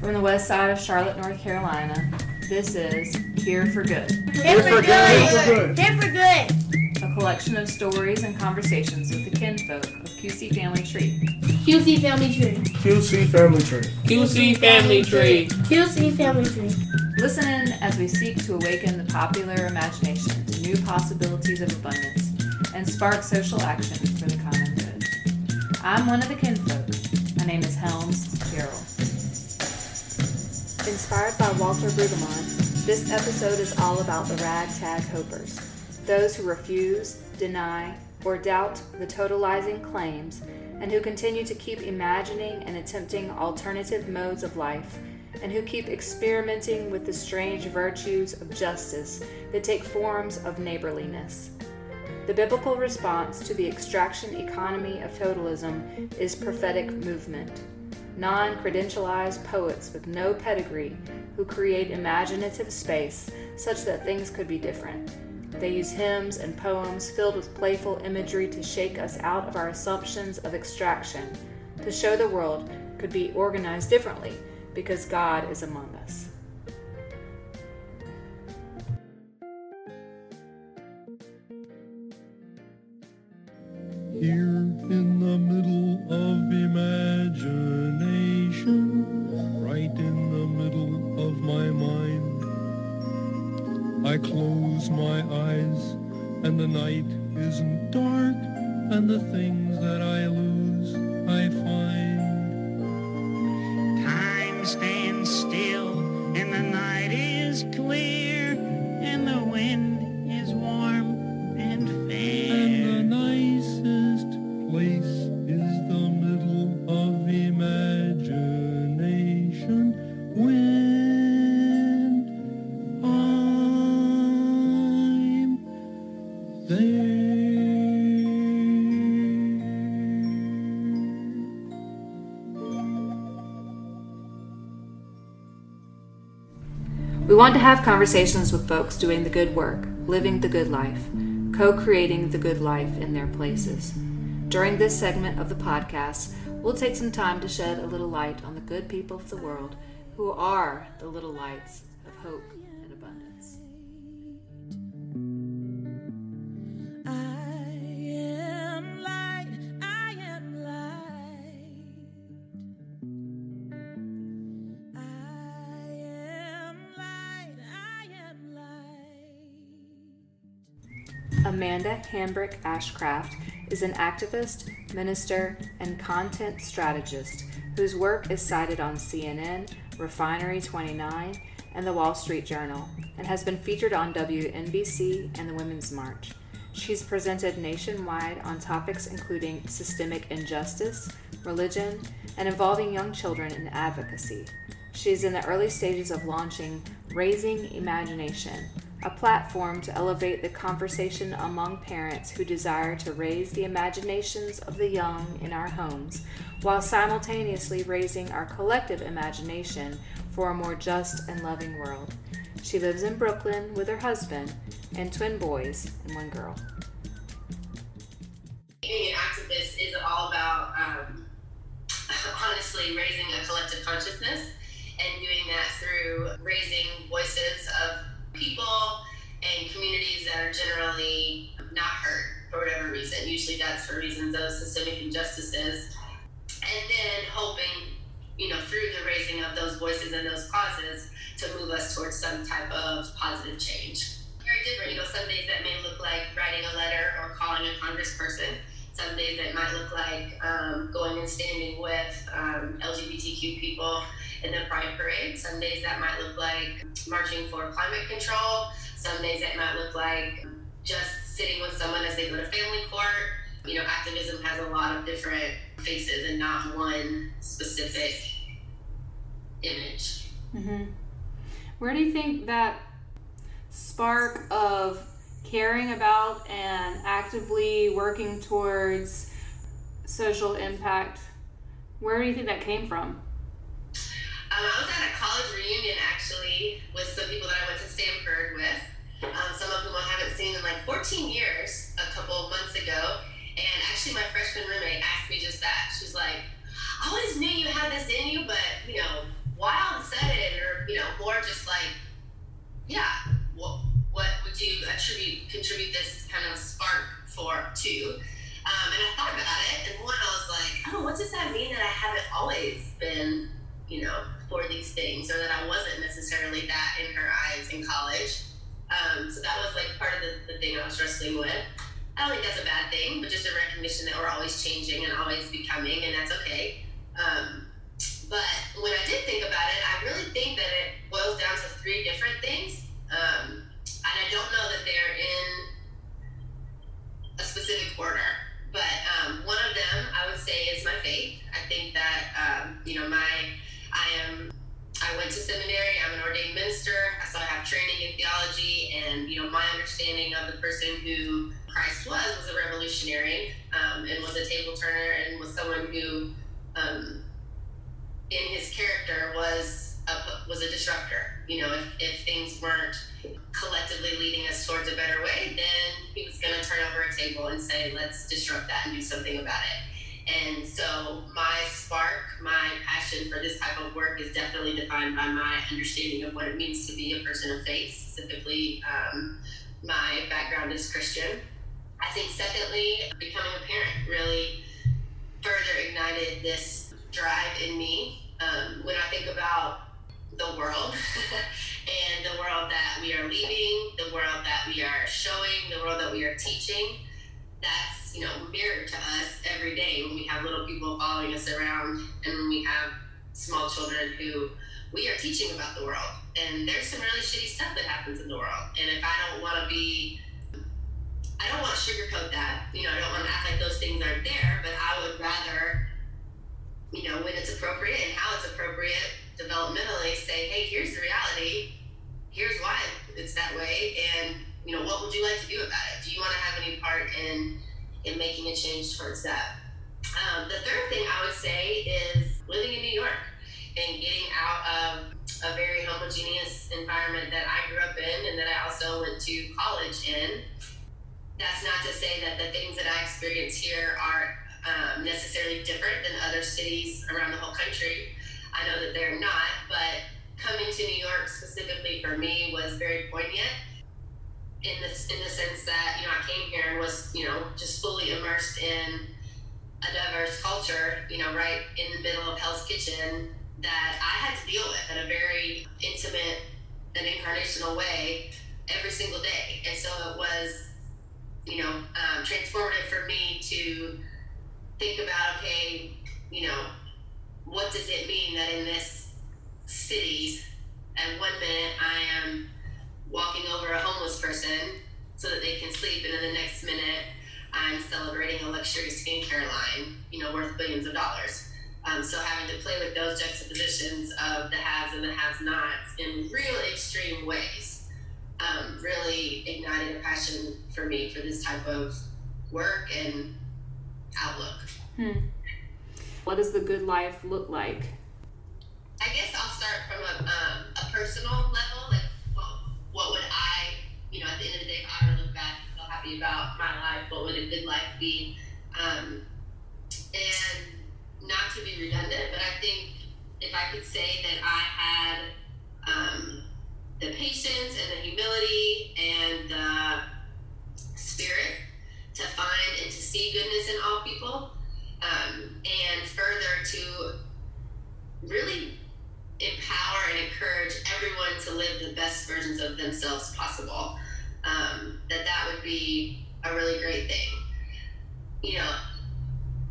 From the west side of Charlotte, North Carolina, this is Here for Good, Here for good. good. Here for good. a collection of stories and conversations with the kinfolk of QC Family Tree. QC Family Tree. QC Family Tree. QC Family Tree. QC Family Tree. Listen in as we seek to awaken the popular imagination to new possibilities of abundance and spark social action for the common good. I'm one of the kinfolk. My name is Helms Carroll. Inspired by Walter Brueggemann, this episode is all about the ragtag hopers, those who refuse, deny, or doubt the totalizing claims, and who continue to keep imagining and attempting alternative modes of life, and who keep experimenting with the strange virtues of justice that take forms of neighborliness. The biblical response to the extraction economy of totalism is prophetic movement. Non credentialized poets with no pedigree who create imaginative space such that things could be different. They use hymns and poems filled with playful imagery to shake us out of our assumptions of extraction, to show the world could be organized differently because God is among us. Here in the middle of imagination, I close my eyes and the night isn't dark and the things that I lose I find. Time stands want to have conversations with folks doing the good work, living the good life, co creating the good life in their places. During this segment of the podcast, we'll take some time to shed a little light on the good people of the world who are the little lights of hope Hambrick Ashcraft is an activist, minister, and content strategist whose work is cited on CNN, Refinery 29, and the Wall Street Journal, and has been featured on WNBC and the Women's March. She's presented nationwide on topics including systemic injustice, religion, and involving young children in advocacy. She's in the early stages of launching Raising Imagination, a platform to elevate the conversation among parents who desire to raise the imaginations of the young in our homes while simultaneously raising our collective imagination for a more just and loving world. She lives in Brooklyn with her husband and twin boys and one girl. being an activist is all about um, honestly raising a collective consciousness and doing that through raising voices of people and communities that are generally not heard for whatever reason. Usually that's for reasons of systemic injustices. And then hoping, you know, through the raising of those voices and those causes to move us towards some type of positive change. Very different. You know, some days that may look like writing a letter or calling a congressperson. Some days that might look like um, going and standing with um, LGBTQ people in the Pride Parade. Some days that might look like marching for climate control. Some days it might look like just sitting with someone as they go to family court. You know, activism has a lot of different faces and not one specific image. Mm-hmm. Where do you think that spark of caring about and actively working towards social impact. Where do you think that came from? Um, I was at a college reunion actually with some people that I went to Stanford with. Um, some of whom I haven't seen in like 14 years, a couple of months ago. And actually, my freshman roommate asked me just that. She's like, I always knew you had this in you, but, you know, Wild said it, or, you know, more just like, yeah, do attribute contribute this kind of spark for to? Um, and I thought about it, and one, I was like, oh, what does that mean that I haven't always been, you know, for these things, or that I wasn't necessarily that in her eyes in college? Um, so that was like part of the, the thing I was wrestling with. I don't think that's a bad thing, but just a recognition that we're always changing and always becoming, and that's okay. Um, but when I did think about it, I really think that it boils down to three different things. Um, and I don't know that they're in a specific order, but um, one of them I would say is my faith. I think that um, you know my I am I went to seminary. I'm an ordained minister, so I have training in theology, and you know my understanding of the person who Christ was was a revolutionary um, and was a table turner and was someone who um, in his character was a, was a disruptor. You know, if, if things weren't collectively leading us towards a better way, then he was going to turn over a table and say, let's disrupt that and do something about it. And so my spark, my passion for this type of work is definitely defined by my understanding of what it means to be a person of faith. Specifically, um, my background is Christian. I think, secondly, becoming a parent really further ignited this drive in me. Um, when I think about the world and the world that we are leaving, the world that we are showing, the world that we are teaching, that's you know mirrored to us every day when we have little people following us around and when we have small children who we are teaching about the world. And there's some really shitty stuff that happens in the world. And if I don't want to be I don't want to sugarcoat that. You know, I don't want to act like those things aren't there, but I would rather, you know, when it's appropriate and how it's appropriate, developmentally say, hey, here's the reality. Here's why it's that way. And, you know, what would you like to do about it? Do you want to have any part in in making a change towards that? Um, the third thing I would say is living in New York and getting out of a very homogeneous environment that I grew up in and that I also went to college in that's not to say that the things that I experience here are um, necessarily different than other cities around the whole country. I know that they're not, but coming to New York specifically for me was very poignant in the, in the sense that, you know, I came here and was, you know, just fully immersed in a diverse culture, you know, right in the middle of Hell's Kitchen that I had to deal with in a very intimate and incarnational way every single day. And so it was you know, um, transformative for me to think about, okay, you know, what does it mean that in this city, at one minute I am walking over a homeless person so that they can sleep, and then the next minute I'm celebrating a luxury skincare line, you know, worth billions of dollars. Um, so having to play with those juxtapositions of the haves and the have-nots in real extreme ways um, really ignited a passion for me for this type of work and outlook. Hmm. What does the good life look like? I guess I'll start from a, um, a personal level. Like, what, what would I, you know, at the end of the day, if I were to look back and feel happy about my life, what would a good life be? Um, and not to be redundant, but I think if I could say that I had um, the patience and the humility and the spirit to find and to see goodness in all people, um, and further to really empower and encourage everyone to live the best versions of themselves possible. Um, that that would be a really great thing. You know,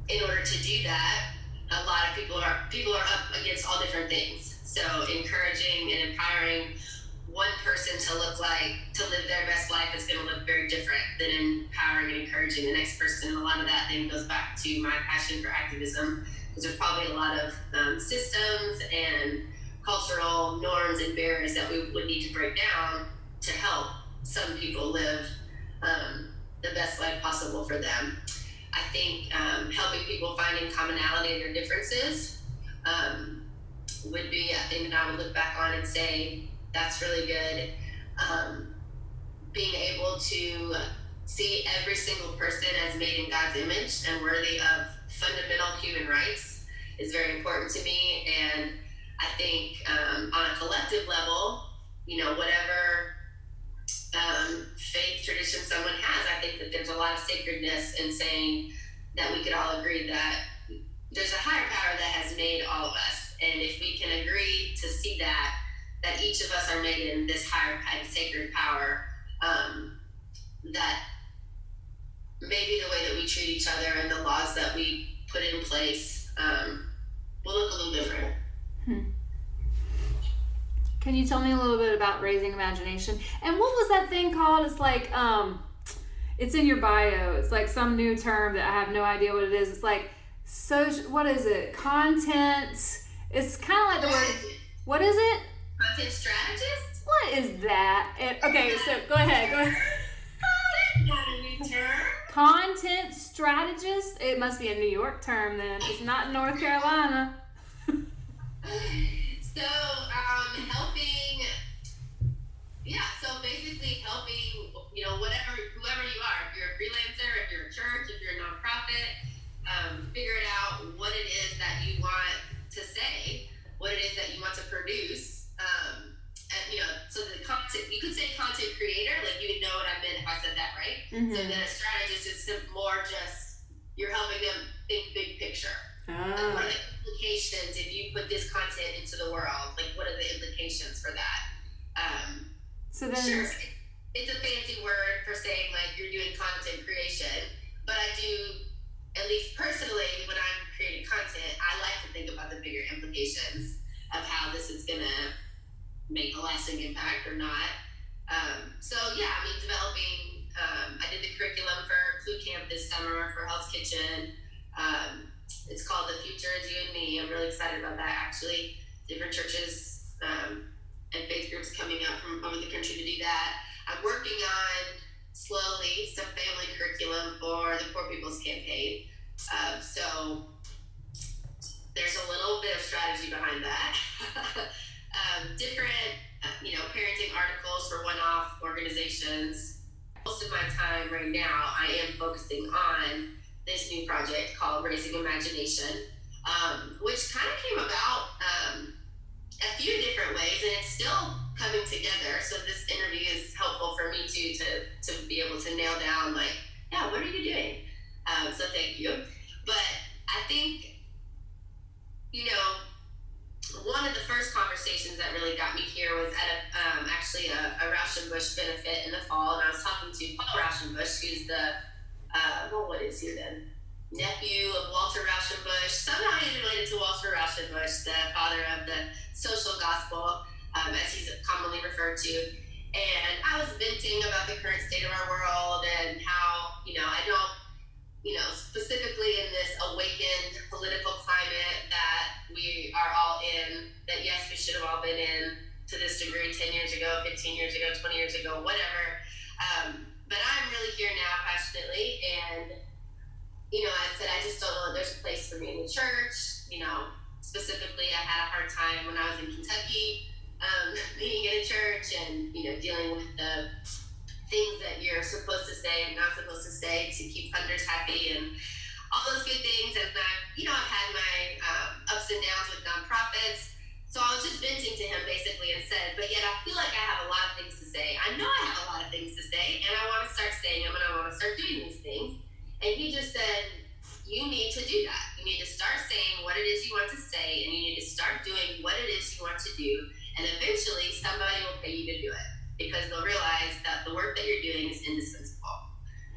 in order to do that, a lot of people are people are up against all different things. So encouraging and empowering one person to look like to live their best life is going to look very different than empowering and encouraging the next person. And a lot of that then goes back to my passion for activism because there's probably a lot of um, systems and cultural norms and barriers that we would need to break down to help some people live um, the best life possible for them. I think um, helping people finding commonality in their differences um, would be a thing that I would look back on and say, that's really good. Um, being able to see every single person as made in God's image and worthy of fundamental human rights is very important to me. And I think um, on a collective level, you know, whatever um, faith tradition someone has, I think that there's a lot of sacredness in saying that we could all agree that there's a higher power that has made all of us And if we can agree to see that, that each of us are made in this higher sacred power, um, that maybe the way that we treat each other and the laws that we put in place um, will look a little different. Can you tell me a little bit about raising imagination? And what was that thing called? It's like um it's in your bio. It's like some new term that I have no idea what it is. It's like social what is it? Content. It's kind of like the word What is it? Content strategist? What is that? And, okay, so go ahead. Go ahead. That's not a new term. Content strategist. It must be a New York term then. It's not North Carolina. So, um, helping, yeah, so basically helping, you know, whatever, whoever you are, if you're a freelancer, if you're a church, if you're a nonprofit, um, figure it out what it is that you want to say, what it is that you want to produce. Content creator, like you would know what I meant if I said that right. Mm-hmm. So then a strategist is more just, you're helping them think big picture. Like, what are the implications if you put this content into the world? Like, what are the implications for that? Um, So then sure, it- it's a fancy word for saying like you're doing content creation, but I do, at least personally, when I'm creating content, I like to think about the bigger implications of how this is gonna make a lasting impact or not. Um, so yeah, I mean, developing. Um, I did the curriculum for Clue Camp this summer for Hell's Kitchen. Um, it's called The Future Is You and Me. I'm really excited about that. Actually, different churches um, and faith groups coming up from over the country to do that. I'm working on slowly some family curriculum for the Poor People's Campaign. Uh, so there's a little bit of strategy behind that. um, different, uh, you know, parenting articles for one-off organizations. Most of my time right now, I am focusing on this new project called Raising Imagination, um, which kind of came about um, a few different ways, and it's still that you're doing is indispensable.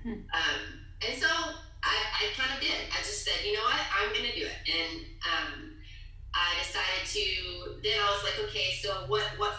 Um, and so I, I kind of did. I just said, you know what, I'm going to do it. And um, I decided to. Then I was like, okay, so what what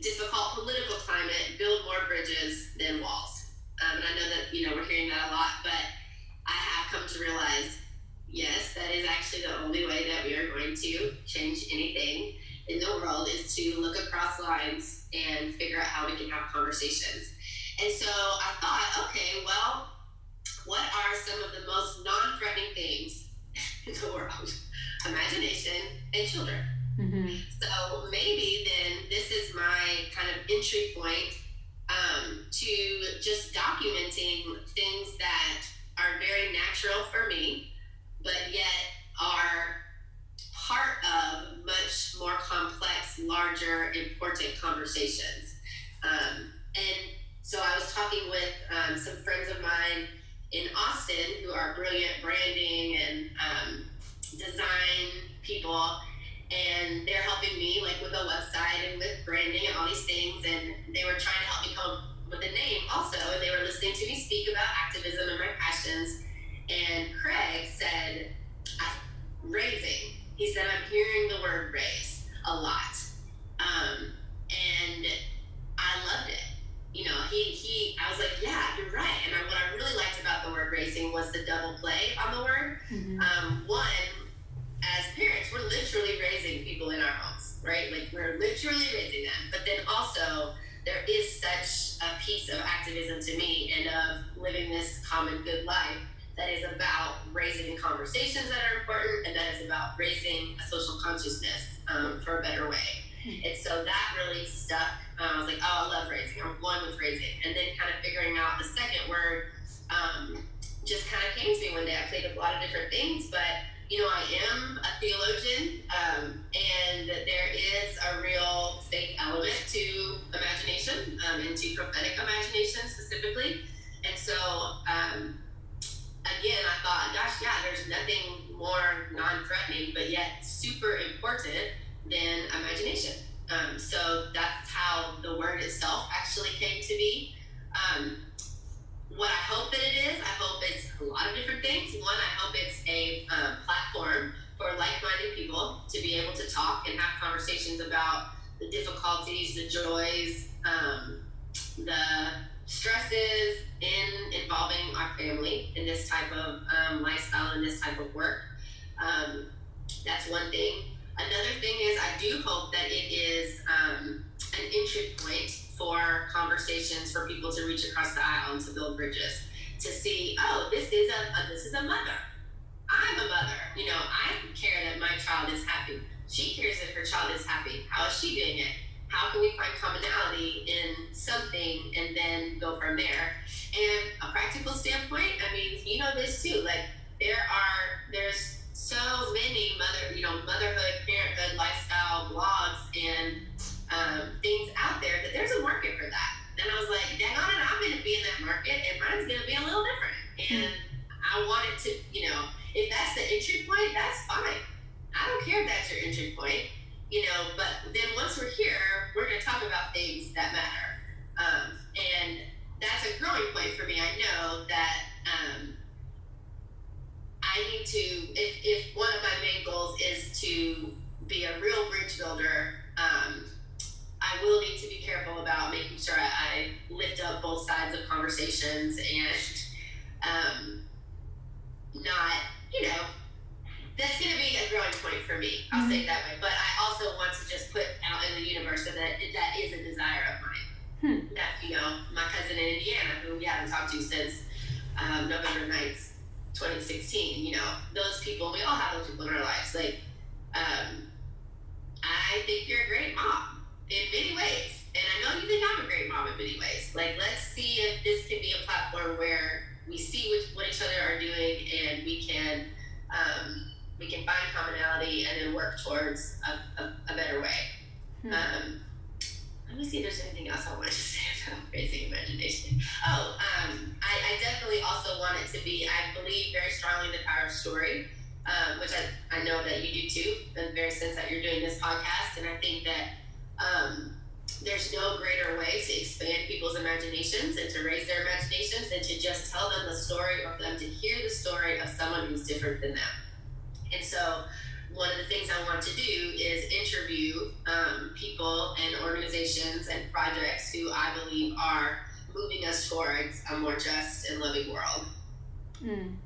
difficult political climate, build more bridges than walls. Um, and I know that you know we're hearing that a lot, but I have come to realize, yes, that is actually the only way that we are going to change anything in the world is to look across lines and figure out how we can have conversations. And so I thought, okay, well, what are some of the most non-threatening things in the world? Imagination and children. Mm-hmm. So maybe then this is my kind of entry point um, to just documenting things that are very natural for me, but yet are part of much more complex, larger, important conversations. Um, and so I was talking with um, some friends of mine in Austin who are brilliant branding and um, design people and they're helping me like with a website and with branding and all these things and they were trying to help me come up with a name also and they were listening to me speak about activism and my passions. And craig said raising he said i'm hearing the word raise a lot. Um, and i loved it. You know he, he i was like yeah you're right. And I, what i really liked about the word racing was the double play on the word. Mm-hmm. um, one, as parents, we're literally raising people in our homes, right? Like we're literally raising them. But then also, there is such a piece of activism to me and of living this common good life that is about raising conversations that are important and that is about raising a social consciousness um, for a better way. And so that really stuck. Uh, I was like, oh, I love raising. I'm going with raising. And then kind of figuring out the second word um, just kind of came to me one day. I played a lot of different things, but you know, I am a theologian, um, and there is a real faith element to imagination um, and to prophetic imagination specifically. And so, um, again, I thought, gosh, yeah, there's nothing more non-threatening, but yet super important than imagination. Um, so that's how the word itself actually came to be. What I hope that it is, I hope it's a lot of different things. One, I hope it's a um, platform for like-minded people to be able to talk and have conversations about the difficulties, the joys, um, the stresses in involving our family in this type of um, lifestyle and this type of work. Um, that's one thing. Another thing is, I do hope that it is um, an entry point for conversations for people to reach across the aisle and to build bridges to see, oh, this is a, a this is a mother. I'm a mother. You know, I care that my child is happy. She cares that her child is happy. How is she doing it? How can we find commonality in something and then go from there? And a practical standpoint, I mean, you know this too. Like there are podcast, and I think that um, there's no greater way to expand people's imaginations and to raise their imaginations than to just tell them the story or for them to hear the story of someone who's different than them. And so, one of the things I want to do is interview um, people and organizations and projects who I believe are moving us towards a more just and loving world. Mm.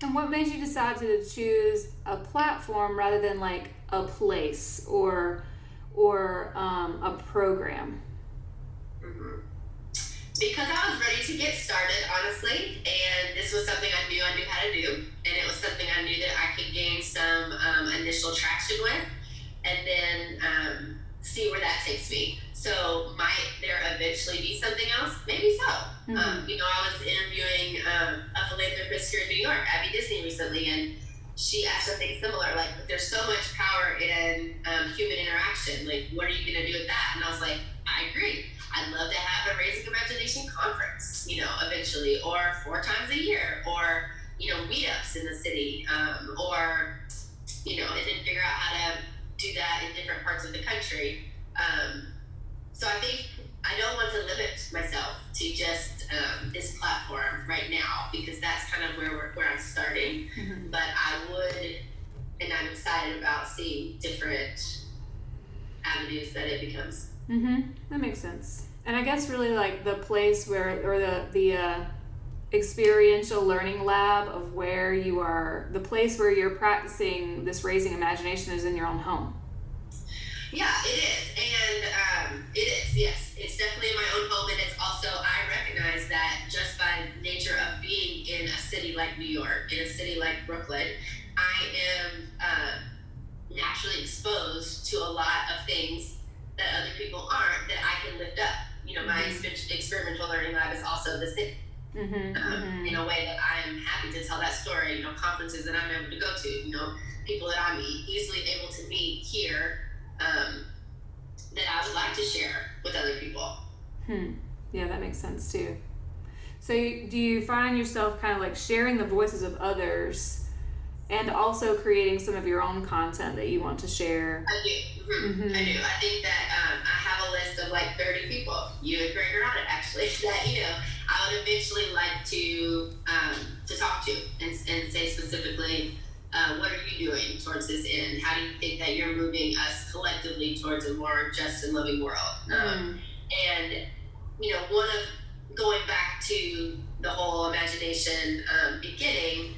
And what made you decide to choose a platform rather than like a place or or um, a program? Mhm. Because I was ready to get started, honestly, and this was something I knew I knew how to do, and it was something I knew that I could gain some um, initial traction with, and then um, see where that takes me. So, might there eventually be something else? Maybe so. Um, you know, I was interviewing um, a philanthropist here in New York, Abby Disney, recently, and she asked something similar. Like, there's so much power in um, human interaction. Like, what are you going to do with that? And I was like, I agree. I'd love to have a Raising Imagination conference, you know, eventually, or four times a year, or, you know, meetups in the city, um, or, you know, and then figure out how to do that in different parts of the country. Um, so I think I don't want to limit myself to just um, this platform right now because that's kind of where we're, where I'm starting. Mhm. But I would, and I'm excited about seeing different avenues that it becomes. Mm-hmm. That makes sense. And I guess really like the place where, or the the uh, experiential learning lab of where you are, the place where you're practicing this raising imagination is in your own home. Yeah, it is, and um, it is. Yes, it's definitely in my own home, and it's also I recognize that just by nature of being in a city like New York, in a city like Brooklyn, I am uh, naturally exposed to a lot of things that other people aren't that I can lift up. You know, my exper- experimental learning lab is also the same Mm-hmm. um, in a way that I am happy to tell that story. You know, conferences that I'm able to go to. You know, people that I'm e- easily able to meet here um, that I would like to share with other people. Hmm. Yeah, that makes sense too. So, do you find yourself kind of like sharing the voices of others and also creating some of your own content that you want to share? I do. Mhm. Mhm. I do. I think that um, I have a list of like 30 people. You and Greg are on it, actually. That you know, I would eventually like to um, to talk to and, and say specifically, uh, what are you doing towards this end? How do you think that you're moving us collectively towards a more just and loving world? Um, and you know, one of going back to the whole imagination um, beginning,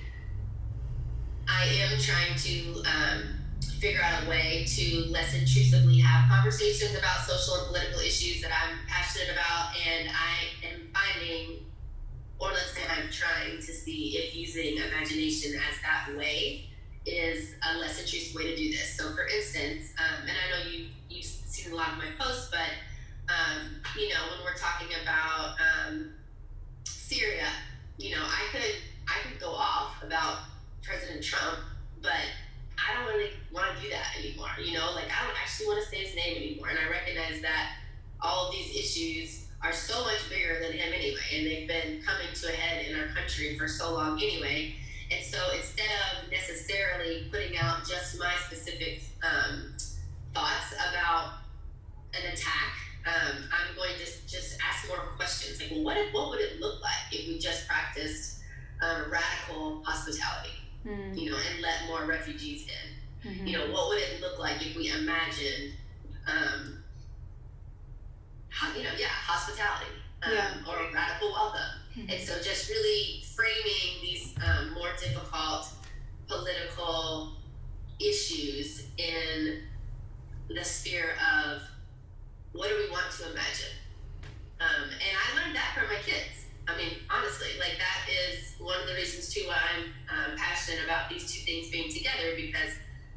I am trying to um, figure out a way to less intrusively have conversations about social and political issues that I'm passionate about, and I am finding, or let's say I'm trying to see if using imagination as that way is a less intrusive way to do this. So, for instance, um, and I know you you've seen a lot of my posts, but um, you know, when we're talking about um, Syria, you know, I could I could go off about President Trump, but I don't really want to do that anymore. You know, like I don't actually want to say his name anymore, and I recognize that all of these issues are so much bigger than him anyway, and they've been coming to a head in our country for so long anyway. And so instead of necessarily putting out just my specific um, thoughts about an attack, um, I'm going to just ask more questions. Like, well, what, if, what would it look like if we just practiced um, radical hospitality, Mm-hmm. you know, and let more refugees in? Mm-hmm. You know, what would it look like if we imagined, um, you know, yeah, hospitality um, Yeah. or radical welcome? And so, just really framing these um, more difficult political issues in the sphere of what do we want to imagine? Um, and I learned that from my kids. I mean, honestly, like that is one of the reasons too why I'm um, passionate about these two things being together because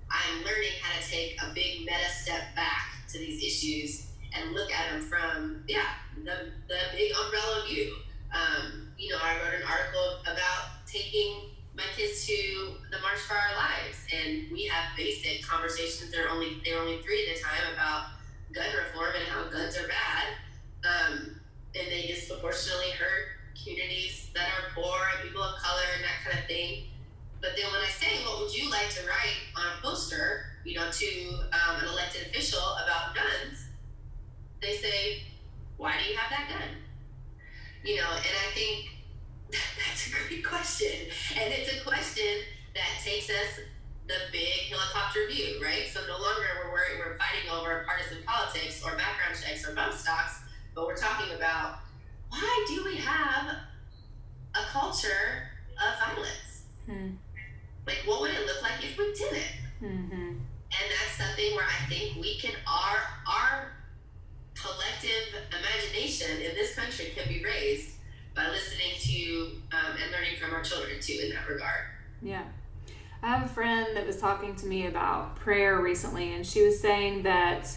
I'm learning how to take a big meta step back to these issues and look at them from yeah the, the big umbrella view. Um, you know, I wrote an article about taking my kids to the March for Our Lives, and we have basic conversations. There are only there were only three at a time about gun reform and how guns are bad. Um, and they disproportionately hurt communities that are poor and people of color and that kind of thing. But then when I say, what would you like to write on a poster, you know, to um, an elected official about guns, they say, why do you have that gun? You know, and I think that's a great question. And it's a question that takes us the big helicopter view, right? So no longer we're worried, we're fighting over partisan politics or background checks or bump stocks, but we're talking about why do we have a culture of violence? Hmm. Like, what would it look like if we didn't? Mm-hmm. and that's something where I think we can our our collective imagination in this country can be raised by listening to um, and learning from our children too in that regard. Yeah. I have a friend that was talking to me about prayer recently, and she was saying that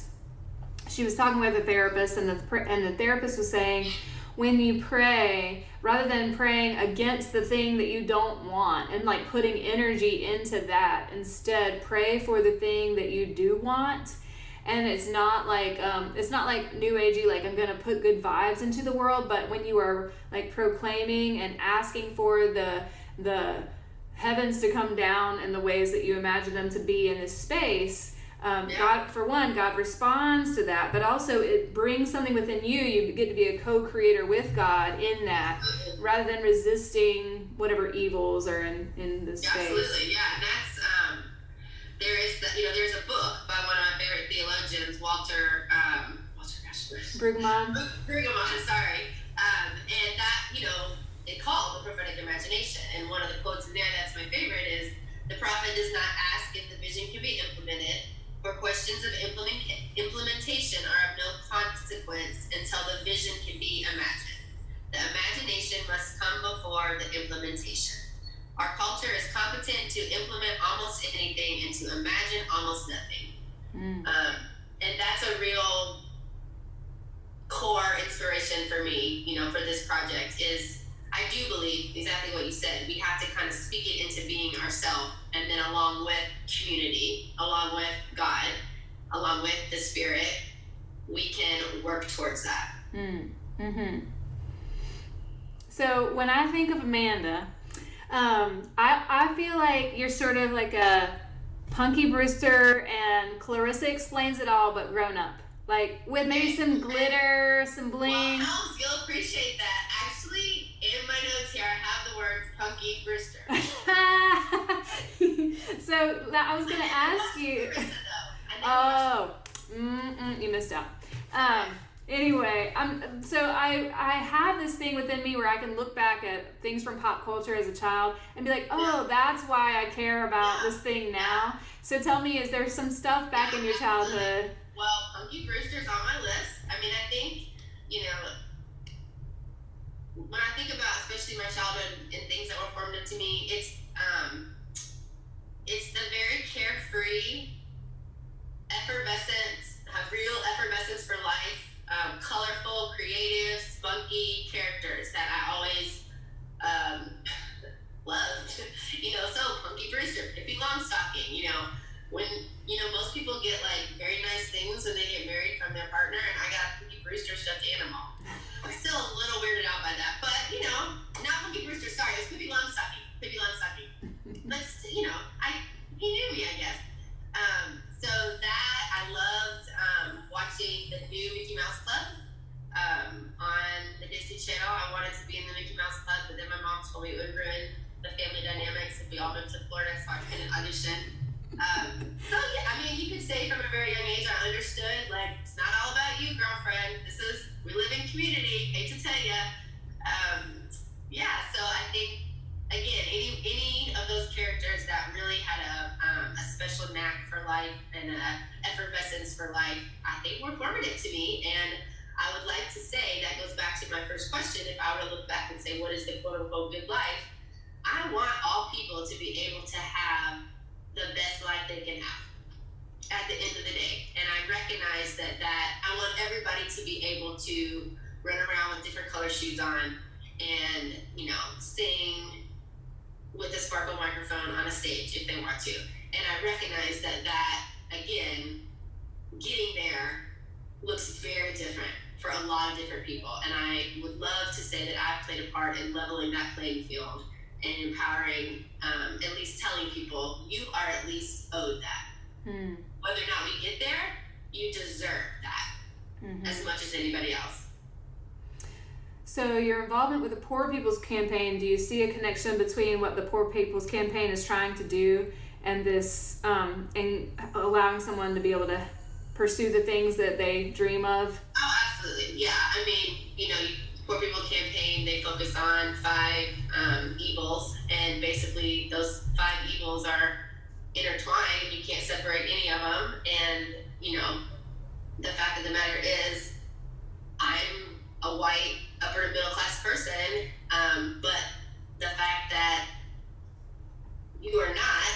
she was talking with a therapist, and the and the therapist was saying, when you pray, rather than praying against the thing that you don't want and like putting energy into that, instead pray for the thing that you do want. And it's not like um, it's not like new agey like I'm gonna put good vibes into the world, but when you are like proclaiming and asking for the the heavens to come down in the ways that you imagine them to be in this space. Um, Yeah. God, for one, God responds to that, but also it brings something within you. You get to be a co-creator with God in that, rather than resisting whatever evils are in in the space. Absolutely, yeah, that's um, there is the, you know there's a book by one of my favorite theologians, Walter um, Walter gosh, Brueggemann. Brigham, sorry. Um, and that, you know, they call the prophetic imagination. And one of the quotes in there that's my favorite is the prophet does not ask if the vision can be implemented, for questions of implement, implementation are of no consequence until the vision can be imagined. The imagination must come before the implementation. Our culture is competent to implement almost anything and to imagine almost nothing. Mm. Um, and that's a real core inspiration for me, you know, for this project is I do believe exactly what you said. We have to kind of speak it into being ourselves, and then along with community, along with God, along with the Spirit, we can work towards that. Mm. hmm So when I think of Amanda, um, I I feel like you're sort of like a Punky Brewster and Clarissa explains it all, but grown up. Like with maybe some glitter, some bling. Well, you'll appreciate that. Actually, in my notes here, I have the words Punky Brewster. so that- I was gonna ask you. Brewster, though. I never watched Oh, you missed out. Um, anyway, I'm so I I have this thing within me where I can look back at things from pop culture as a child and be like, oh, that's why I care about this thing now. So tell me, is there some stuff back in your childhood? Well, Punky Brewster's on my list. I mean, I think, you know, when I think about especially my childhood and things that were formative to me, it's um, it's the very carefree, effervescence, real effervescence for life, um, colorful, creative, spunky characters that I always um, loved. you know, so Punky Brewster, Pippi Longstocking, you know, when you know most people get like very nice things when they get married from their partner, and I got Punky Brewster stuffed animal. I'm still a little weirded out by that, but you know, not Punky Brewster. Sorry, it was Pippi Longstocking. Pippi Longstocking. Let's you know, I he knew me, I guess. Um, so that I loved um, watching the new Mickey Mouse Club um, on the Disney Channel. I wanted to be in the Mickey Mouse Club, but then my mom told me it would ruin the family dynamics if we all moved to Florida, so I couldn't audition. Um, so yeah, I mean, you could say from a very young age, I understood like it's not all about you, girlfriend. This is we live in community. Hate to tell you. Um, yeah, so I think again, any any of those characters that really had a um, a special knack for life and a effervescence for life, I think were formative to me. And I would like to say that goes back to my first question. If I were to look back and say, what is the quote unquote good life? I want all people to be able to have the best life they can have at the end of the day. And I recognize that that I want everybody to be able to run around with different color shoes on and, you know, sing with a sparkle microphone on a stage if they want to. And I recognize that that again, getting there looks very different for a lot of different people. And I would love to say that I've played a part in leveling that playing field and empowering, um, at least telling people you are at least owed that. Hmm. Whether or not we get there, you deserve that Mhm. as much as anybody else. So, your involvement with the Poor People's Campaign, do you see a connection between what the Poor People's Campaign is trying to do and this, um, and allowing someone to be able to pursue the things that they dream of? Oh, absolutely. Yeah. I mean, you know, Poor People Campaign, they focus on five um, evils, and basically those five evils are intertwined. You can't separate any of them. And, you know, the fact of the matter is, I'm a white upper middle class person, um, but the fact that you are not,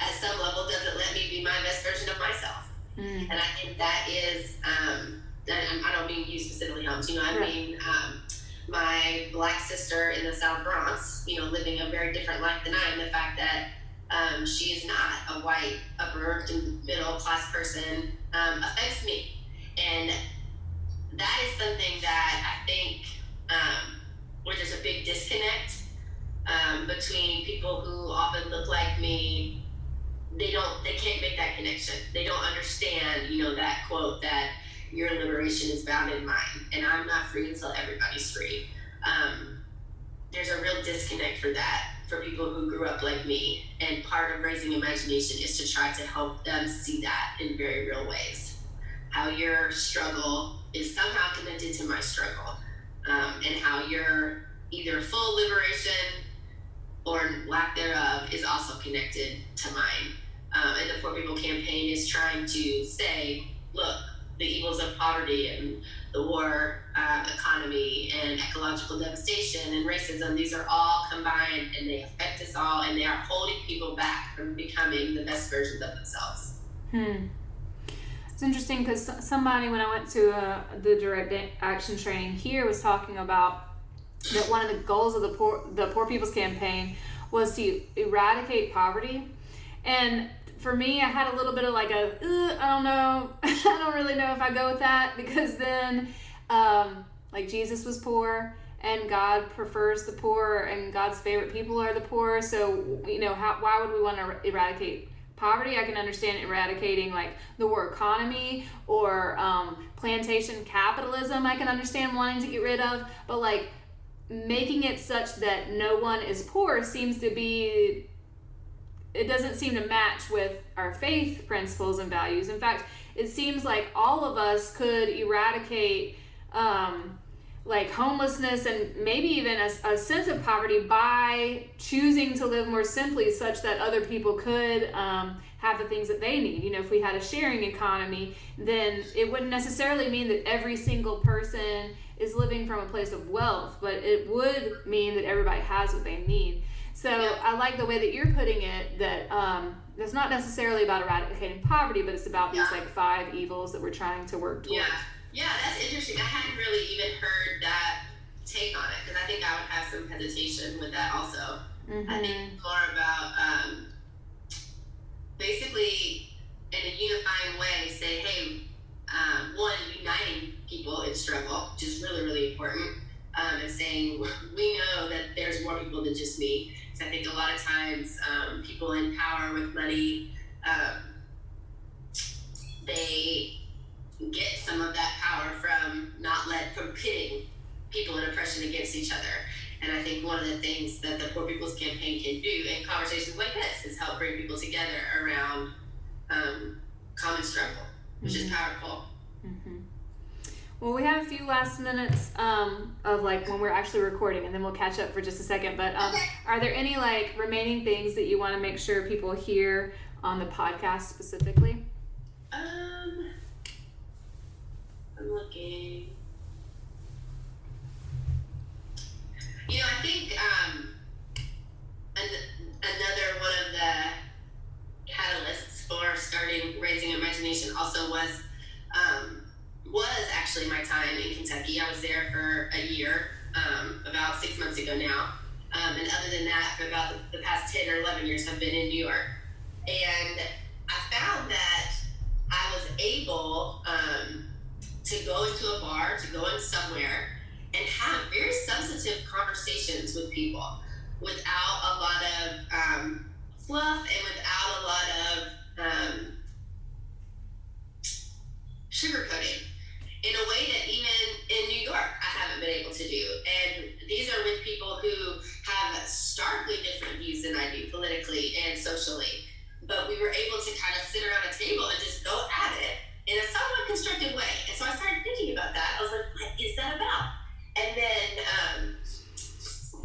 at some level, doesn't let me be my best version of myself. Mm. And I think that is, um, I don't mean you specifically, Helms, you know, I Right. mean um, my black sister in the South Bronx, you know, living a very different life than I am. The fact that um, she is not a white, upper middle class person um, affects me. And that is something that I think um, where there's a big disconnect um, between people who often look like me. They don't they can't make that connection. They don't understand you know that quote that your liberation is bound in mine and i'm not free until everybody's free. Um, there's a real disconnect for that for people who grew up like me and part of raising imagination is to try to help them see that in very real ways how your struggle is somehow connected to my struggle um, and how your either full liberation or lack thereof is also connected to mine um, and the Poor People Campaign is trying to say, look, the evils of poverty and the war uh, economy and ecological devastation and racism, these are all combined and they affect us all and they are holding people back from becoming the best versions of themselves. Hmm. It's interesting because somebody, when I went to uh, the direct action training here, was talking about that one of the goals of the poor the Poor People's Campaign was to eradicate poverty. And for me, I had a little bit of like a, "Uh, don't know, I don't really know if I go with that because then, um, like Jesus was poor and God prefers the poor and God's favorite people are the poor. So, you know, how, why would we want to eradicate poverty? I can understand eradicating like the war economy or um, plantation capitalism. I can understand wanting to get rid of, but like making it such that no one is poor seems to be it doesn't seem to match with our faith principles and values. In fact, it seems like all of us could eradicate um, like homelessness and maybe even a, a, sense of poverty by choosing to live more simply, such that other people could um, have the things that they need. You know, if we had a sharing economy, then it wouldn't necessarily mean that every single person is living from a place of wealth, but it would mean that everybody has what they need. So I like the way that you're putting it. That um, it's not necessarily about eradicating poverty, but it's about these like five evils that we're trying to work towards. Yeah, yeah, that's interesting. I hadn't really even heard that take on it because I think I would have some hesitation with that also. Mhm. I think more about um, basically in a unifying way say, hey, um, one, uniting people in struggle, which is really, really important, um, and saying we know that there's more people than just me. So I think a lot of times um, people in power with money, um, they get some of that power from not let from pitting people in oppression against each other. And I think one of the things that the Poor People's Campaign can do in conversations like this is help bring people together around um, common struggle, which is powerful. hmm Well, we have a few last minutes um, of like when we're actually recording, and then we'll catch up for just a second. But um, are there any like remaining things that you want to make sure people hear on the podcast specifically? Um, Looking. You know, I think um, an- another one of the catalysts for starting raising imagination also was um, was actually my time in Kentucky. I was there for a year, um, about six months ago now. Um, and other than that, for about the, the past 10 or 11 years, I've been in New York. And I found that I was able um, to go into a bar, to go in somewhere, and have very substantive conversations with people without a lot of um, fluff and without a lot of um, sugarcoating in a way that even in New York I haven't been able to do. And these are with people who have starkly different views than I do politically and socially. But we were able to kind of sit around a table and just go at it in a somewhat constructive way. And so I started thinking about that. I was like, what is that about? And then um,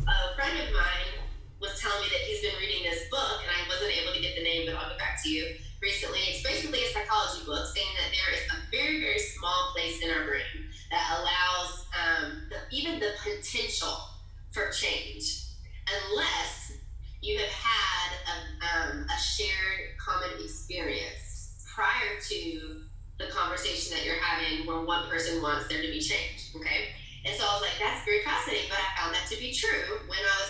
a friend of mine was telling me that he's been reading this book, and I wasn't able to get the name, but I'll get back to you recently. It's basically a psychology book saying that there is a very, very small place in our brain that allows um, the, even the potential for change, unless you have had a, um, a shared common experience prior to the conversation that you're having where one person wants there to be change. Okay. And so I was like, that's very fascinating, but I found that to be true when I was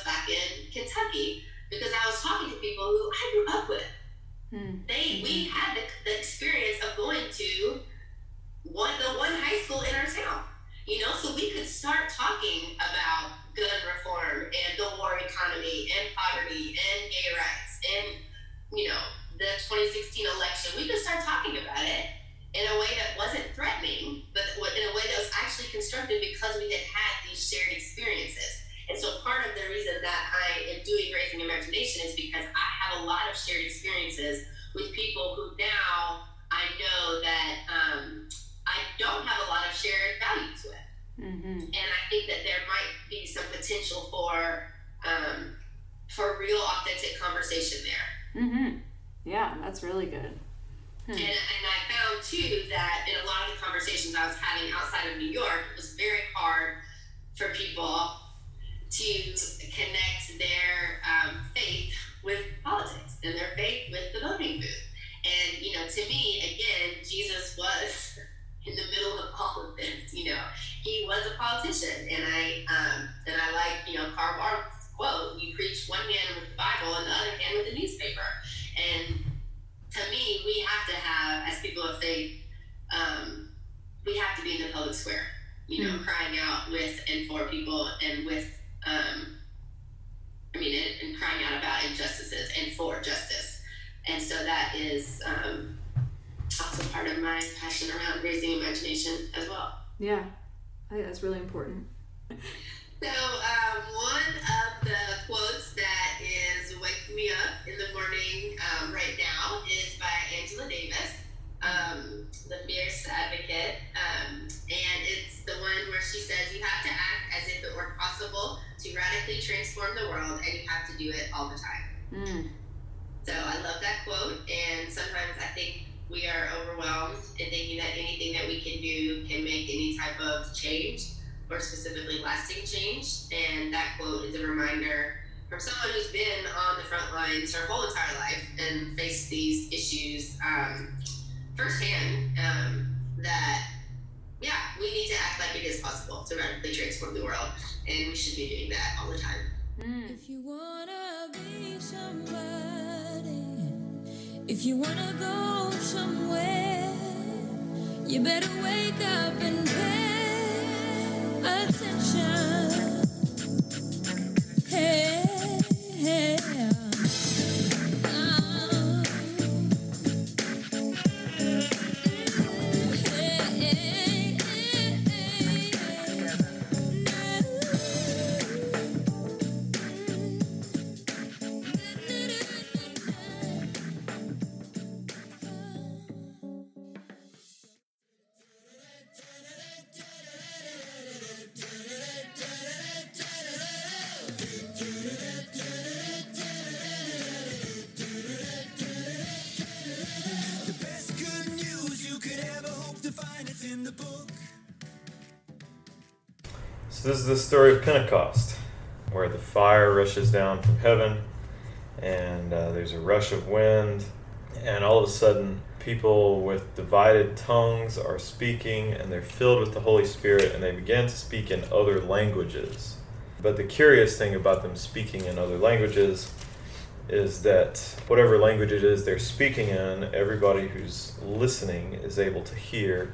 people of faith, um, we have to be in the public square, you know, crying out with and for people and with, um, I mean, and, and crying out about injustices and for justice. And so that is um, also part of my passion around raising imagination as well. Yeah, I think that's really important. So, um, one of the quotes that is Wake Me Up in the Morning um, right now is by Angela Davis, um, the fierce advocate. Um, and it's the one where she says, You have to act as if it were possible to radically transform the world, and you have to do it all the time. Mm. So, I love that quote, and sometimes I think we are overwhelmed in thinking that anything that we can do can make any type of change or specifically lasting change. And that quote is a reminder from someone who's been on the front lines her whole entire life and faced these issues um, firsthand um, that, yeah, we need to act like it is possible to radically transform the world. And we should be doing that all the time. Mm. If you wanna be somebody, if you wanna go somewhere, you better wake up and pay attention. Hey, hey. This is the story of Pentecost, where the fire rushes down from heaven, and uh, there's a rush of wind, and all of a sudden, people with divided tongues are speaking, and they're filled with the Holy Spirit, and they begin to speak in other languages. But the curious thing about them speaking in other languages is that whatever language it is they're speaking in, everybody who's listening is able to hear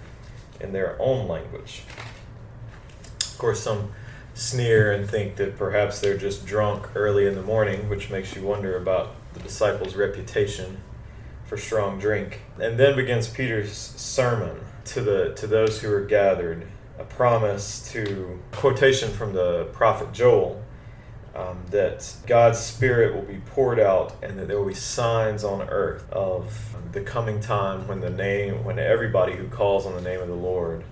in their own language. Course, some sneer and think that perhaps they're just drunk early in the morning, which makes you wonder about the disciples' reputation for strong drink. And then begins Peter's sermon to the to those who are gathered, a promise to quotation from the prophet Joel um, that God's Spirit will be poured out and that there will be signs on earth of the coming time when the name, when everybody who calls on the name of the Lord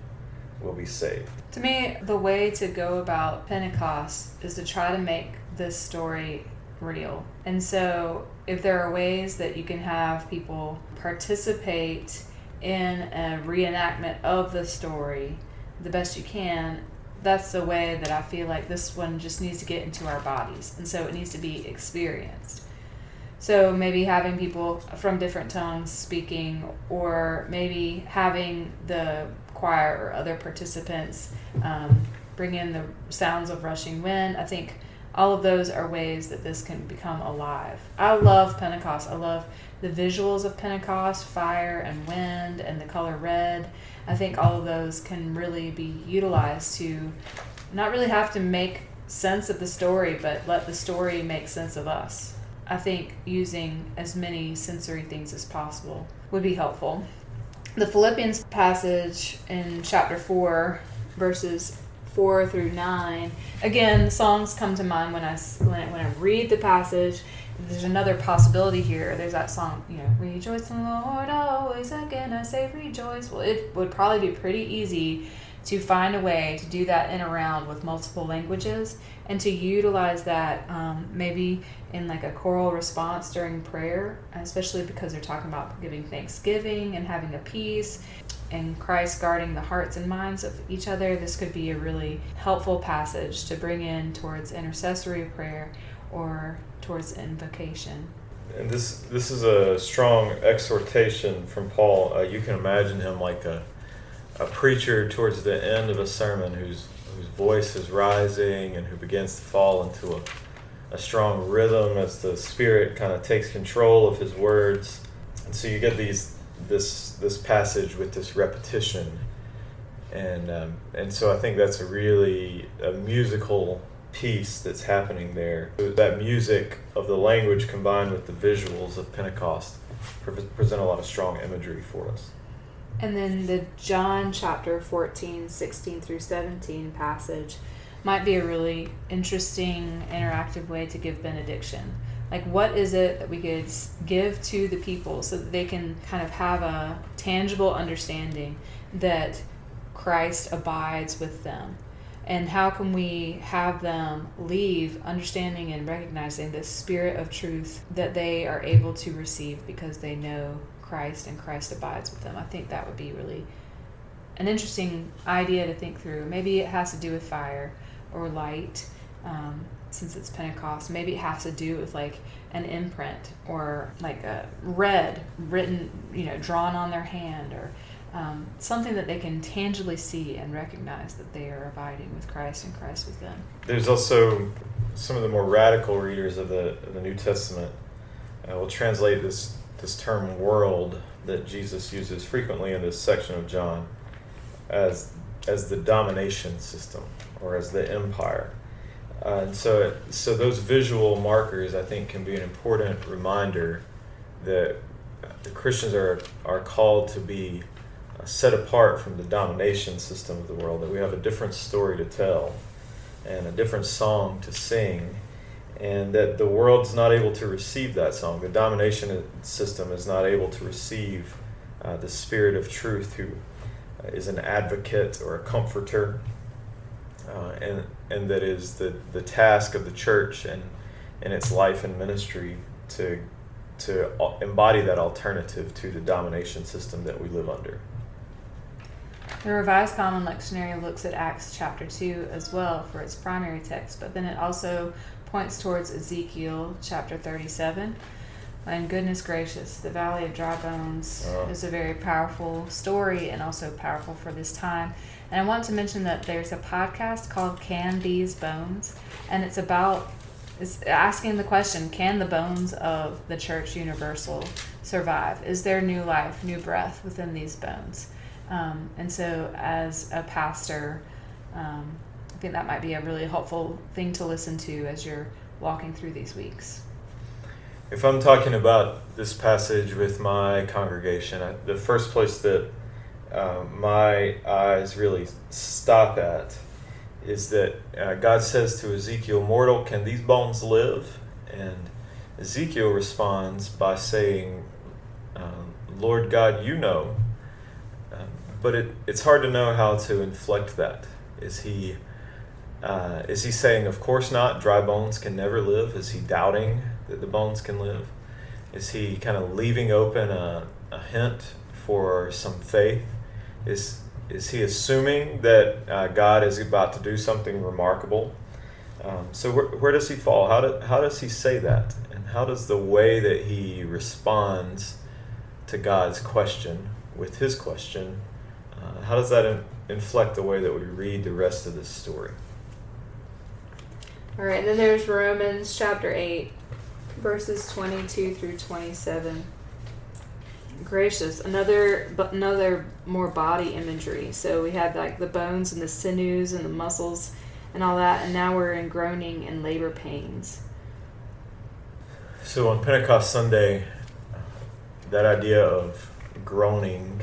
will be saved. To me, the way to go about Pentecost is to try to make this story real. And so, if there are ways that you can have people participate in a reenactment of the story the best you can, that's the way that I feel like this one just needs to get into our bodies. And so it needs to be experienced. So maybe having people from different tongues speaking, or maybe having the choir or other participants um, bring in the sounds of rushing wind. I think all of those are ways that this can become alive. I love Pentecost. I love the visuals of Pentecost, fire and wind and the color red. I think all of those can really be utilized to not really have to make sense of the story, but let the story make sense of us. I think using as many sensory things as possible would be helpful. The Philippians passage in chapter 4, verses 4 through 9. Again, songs come to mind when I, when I, when I read the passage. There's another possibility here. There's that song, you know, Rejoice in the Lord always. Again, I say rejoice. Well, it would probably be pretty easy to find a way to do that in around with multiple languages and to utilize that um, maybe in like a choral response during prayer, especially because they're talking about giving thanksgiving and having a peace and Christ guarding the hearts and minds of each other. This could be a really helpful passage to bring in towards intercessory prayer or towards invocation. And this this is a strong exhortation from Paul. Uh, you can imagine him like a a preacher towards the end of a sermon whose whose voice is rising and who begins to fall into a, a strong rhythm as the spirit kind of takes control of his words. And so you get these this this passage with this repetition. And um, and so I think that's a really a musical piece that's happening there. That music of the language combined with the visuals of Pentecost present a lot of strong imagery for us. And then the John chapter 14, 16 through 17 passage might be a really interesting interactive way to give benediction. Like, what is it that we could give to the people so that they can kind of have a tangible understanding that Christ abides with them? And how can we have them leave understanding and recognizing the spirit of truth that they are able to receive because they know Christ and Christ abides with them? I think that would be really an interesting idea to think through. Maybe it has to do with fire or light. Um, since it's Pentecost, maybe it has to do with like an imprint or like a red written, you know, drawn on their hand or um, something that they can tangibly see and recognize that they are abiding with Christ and Christ with them. There's also some of the more radical readers of the, of the New Testament will translate this this term "world" that Jesus uses frequently in this section of John as as the domination system or as the empire. Uh, and so, so those visual markers, I think, can be an important reminder that the Christians are are called to be uh, set apart from the domination system of the world, that we have a different story to tell and a different song to sing, and that the world's not able to receive that song. The domination system is not able to receive uh, the Spirit of truth, who uh, an advocate or a comforter, uh, and, and that is the, the task of the church and, and its life and ministry to, to embody that alternative to the domination system that we live under. The Revised Common Lectionary looks at Acts chapter 2 as well for its primary text, but then it also points towards Ezekiel chapter 37. And goodness gracious, the Valley of Dry Bones oh. is a very powerful story and also powerful for this time. And I want to mention that there's a podcast called Can These Bones? And it's about it's asking the question can the bones of the church universal survive? Is there new life, new breath within these bones? Um, and so, as a pastor, um, think that might be a really helpful thing to listen to as you're walking through these weeks. If I'm talking about this passage with my congregation, I, the first place that uh, my eyes really stop at is that uh, God says to Ezekiel, Mortal, can these bones live? And Ezekiel responds by saying, um, Lord God, you know. Um, but it, it's hard to know how to inflect that. Is he, uh, is he saying, Of course not, dry bones can never live? Is he doubting that the bones can live? Is he kind of leaving open a, a hint for some faith? Is, is he assuming that uh, God is about to do something remarkable? Um, so where, where does he fall? How, do, how does he say that? And how does the way that he responds to God's question with his question, uh, how does that in, inflect the way that we read the rest of this story? All right, and then there's Romans chapter 8, verses 22 through 27. Gracious, another but another more body imagery. So we had like the bones and the sinews and the muscles and all that, and now we're in groaning and labor pains. So on Pentecost Sunday, that idea of groaning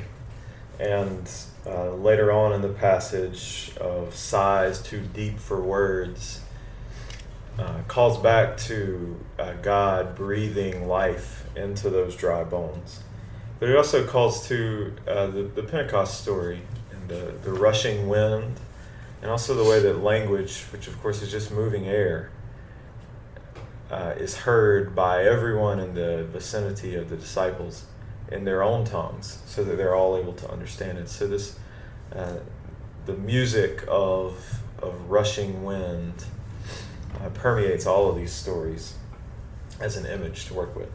and uh, later on in the passage of sighs too deep for words uh, calls back to uh, God breathing life into those dry bones. But it also calls to uh, the, the Pentecost story and the, the rushing wind, and also the way that language, which of course is just moving air, uh, is heard by everyone in the vicinity of the disciples in their own tongues, so that they're all able to understand it. So this, uh, the music of of rushing wind, uh, permeates all of these stories as an image to work with.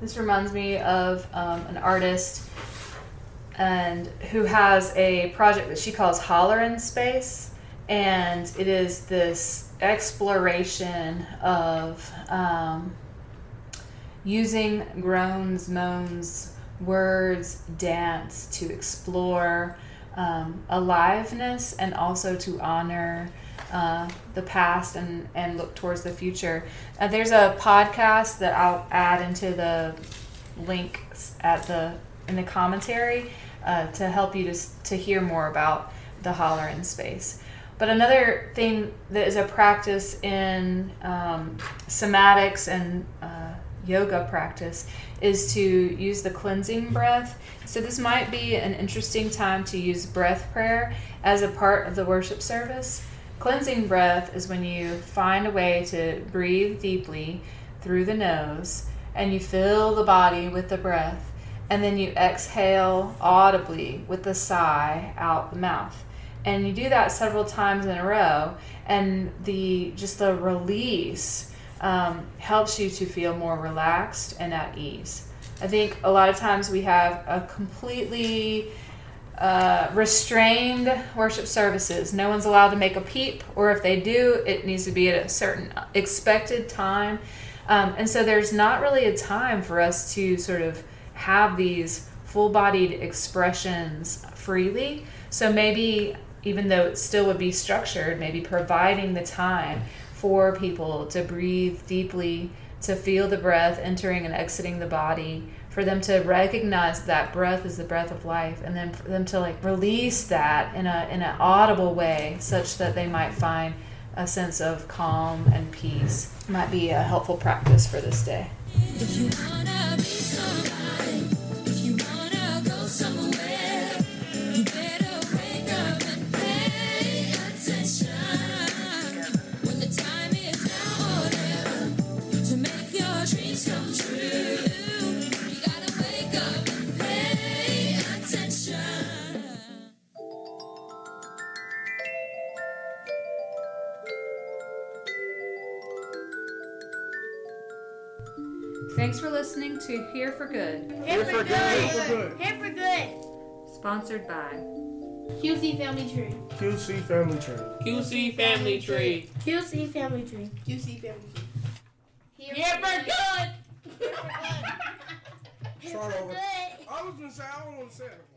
This reminds me of um, an artist and who has a project that she calls Holler in Space, and it is this exploration of um, using groans, moans, words, dance to explore um, aliveness and also to honor uh, the past and, and look towards the future. Uh, there's a podcast that I'll add into the links at the in the commentary uh, to help you to, to hear more about the holler in space. But another thing that is a practice in um, somatics and uh, yoga practice is to use the cleansing breath. So, this might be an interesting time to use breath prayer as a part of the worship service. Cleansing breath is when you find a way to breathe deeply through the nose and you fill the body with the breath, and then you exhale audibly with the sigh out the mouth. And you do that several times in a row, and the just the release um, helps you to feel more relaxed and at ease. I think a lot of times we have a completely uh, restrained worship services. No one's allowed to make a peep, or if they do, it needs to be at a certain expected time. Um, and so there's not really a time for us to sort of have these full bodied expressions freely. So maybe, even though it still would be structured, maybe providing the time for people to breathe deeply, to feel the breath entering and exiting the body, for them to recognize that breath is the breath of life, and then for them to like release that in a in an audible way, such that they might find a sense of calm and peace. Might be a helpful practice for this day. Thanks for listening to Here for Good, Here for good. good. Here for good. sponsored by QC Family Tree. QC Family Tree. QC Family Tree. QC Family Tree. QC Family Tree. Here, Here for good. Here for good. Here for good. I was gonna say I don't want to say it.